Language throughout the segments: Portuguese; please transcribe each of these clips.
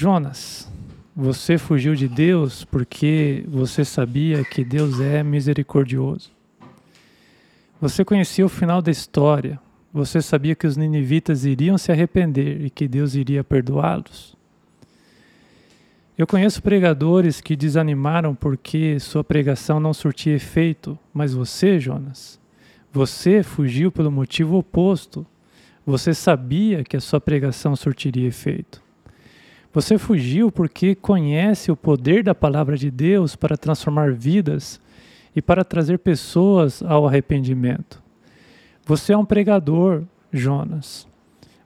Jonas, você fugiu de Deus porque você sabia que Deus é misericordioso. Você conhecia o final da história. Você sabia que os ninivitas iriam se arrepender e que Deus iria perdoá-los. Eu conheço pregadores que desanimaram porque sua pregação não surtia efeito, mas você, Jonas, você fugiu pelo motivo oposto. Você sabia que a sua pregação surtiria efeito. Você fugiu porque conhece o poder da palavra de Deus para transformar vidas e para trazer pessoas ao arrependimento. Você é um pregador, Jonas.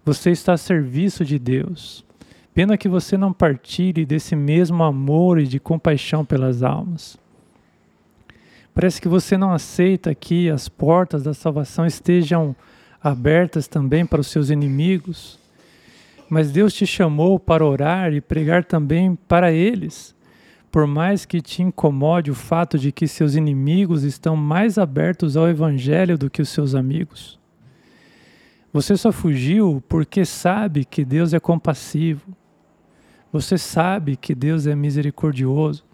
Você está a serviço de Deus. Pena que você não partilhe desse mesmo amor e de compaixão pelas almas. Parece que você não aceita que as portas da salvação estejam abertas também para os seus inimigos mas Deus te chamou para orar e pregar também para eles. Por mais que te incomode o fato de que seus inimigos estão mais abertos ao Evangelho do que os seus amigos. Você só fugiu porque sabe que Deus é compassivo. Você sabe que Deus é misericordioso.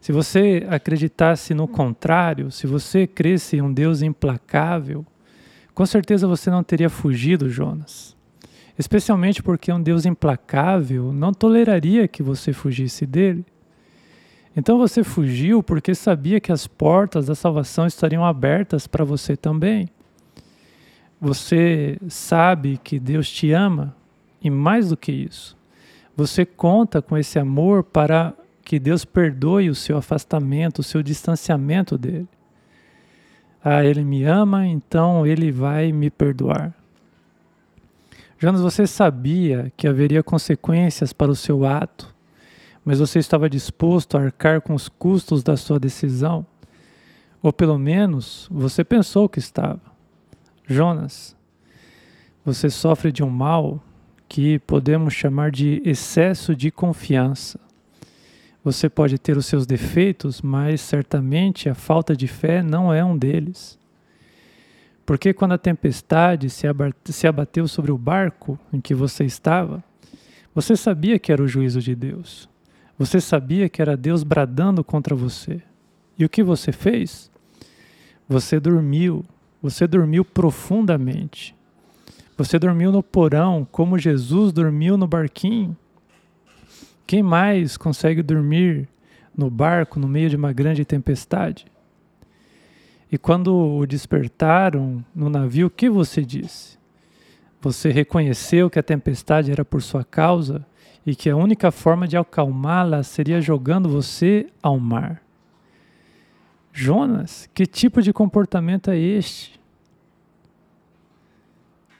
Se você acreditasse no contrário, se você cresce em um Deus implacável, com certeza você não teria fugido, Jonas especialmente porque um Deus implacável não toleraria que você fugisse dele. Então você fugiu porque sabia que as portas da salvação estariam abertas para você também. Você sabe que Deus te ama e mais do que isso, você conta com esse amor para que Deus perdoe o seu afastamento, o seu distanciamento dele. Ah, ele me ama, então ele vai me perdoar. Jonas, você sabia que haveria consequências para o seu ato, mas você estava disposto a arcar com os custos da sua decisão? Ou pelo menos você pensou que estava. Jonas, você sofre de um mal que podemos chamar de excesso de confiança. Você pode ter os seus defeitos, mas certamente a falta de fé não é um deles. Porque quando a tempestade se abateu sobre o barco em que você estava, você sabia que era o juízo de Deus. Você sabia que era Deus bradando contra você. E o que você fez? Você dormiu. Você dormiu profundamente. Você dormiu no porão, como Jesus dormiu no barquinho. Quem mais consegue dormir no barco no meio de uma grande tempestade? E quando o despertaram no navio, o que você disse? Você reconheceu que a tempestade era por sua causa e que a única forma de acalmá-la seria jogando você ao mar. Jonas, que tipo de comportamento é este?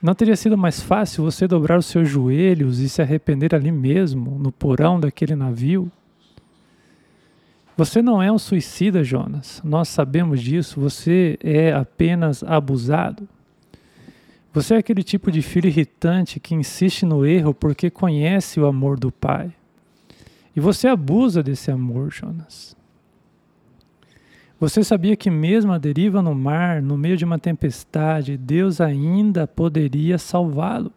Não teria sido mais fácil você dobrar os seus joelhos e se arrepender ali mesmo, no porão daquele navio? Você não é um suicida, Jonas. Nós sabemos disso. Você é apenas abusado. Você é aquele tipo de filho irritante que insiste no erro porque conhece o amor do pai. E você abusa desse amor, Jonas. Você sabia que, mesmo a deriva no mar, no meio de uma tempestade, Deus ainda poderia salvá-lo.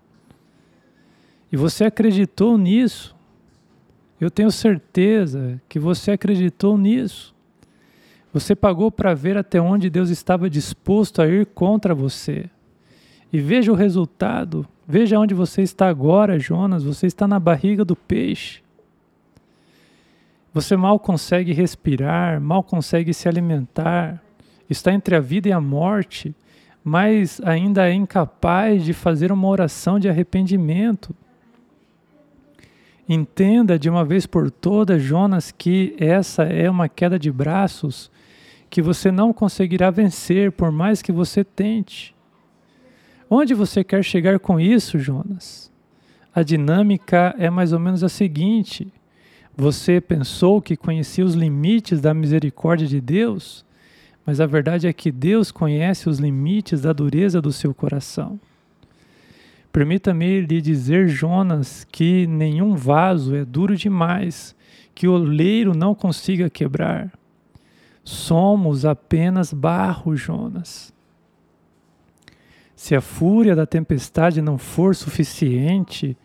E você acreditou nisso. Eu tenho certeza que você acreditou nisso. Você pagou para ver até onde Deus estava disposto a ir contra você. E veja o resultado. Veja onde você está agora, Jonas. Você está na barriga do peixe. Você mal consegue respirar, mal consegue se alimentar, está entre a vida e a morte, mas ainda é incapaz de fazer uma oração de arrependimento. Entenda de uma vez por todas, Jonas, que essa é uma queda de braços que você não conseguirá vencer por mais que você tente. Onde você quer chegar com isso, Jonas? A dinâmica é mais ou menos a seguinte: você pensou que conhecia os limites da misericórdia de Deus, mas a verdade é que Deus conhece os limites da dureza do seu coração. Permita-me lhe dizer, Jonas, que nenhum vaso é duro demais que o oleiro não consiga quebrar. Somos apenas barro, Jonas. Se a fúria da tempestade não for suficiente,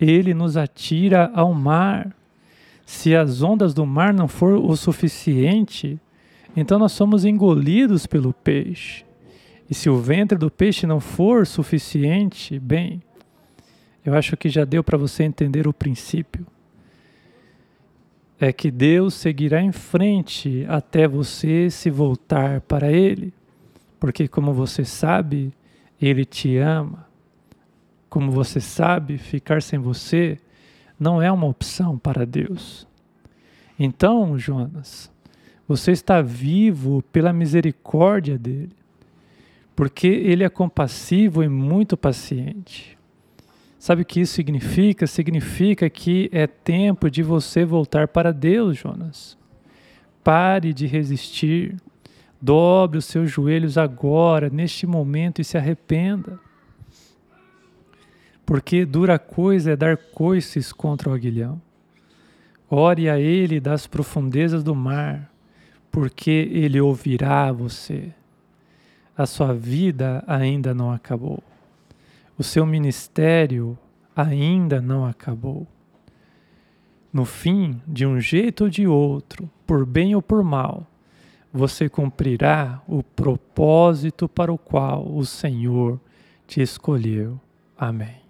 ele nos atira ao mar. Se as ondas do mar não for o suficiente, então nós somos engolidos pelo peixe. E se o ventre do peixe não for suficiente, bem, eu acho que já deu para você entender o princípio. É que Deus seguirá em frente até você se voltar para Ele. Porque, como você sabe, Ele te ama. Como você sabe, ficar sem você não é uma opção para Deus. Então, Jonas, você está vivo pela misericórdia dele, porque ele é compassivo e muito paciente. Sabe o que isso significa? Significa que é tempo de você voltar para Deus, Jonas. Pare de resistir. Dobre os seus joelhos agora, neste momento, e se arrependa. Porque dura coisa é dar coices contra o aguilhão. Ore a ele das profundezas do mar, porque ele ouvirá você. A sua vida ainda não acabou. O seu ministério ainda não acabou. No fim, de um jeito ou de outro, por bem ou por mal, você cumprirá o propósito para o qual o Senhor te escolheu. Amém.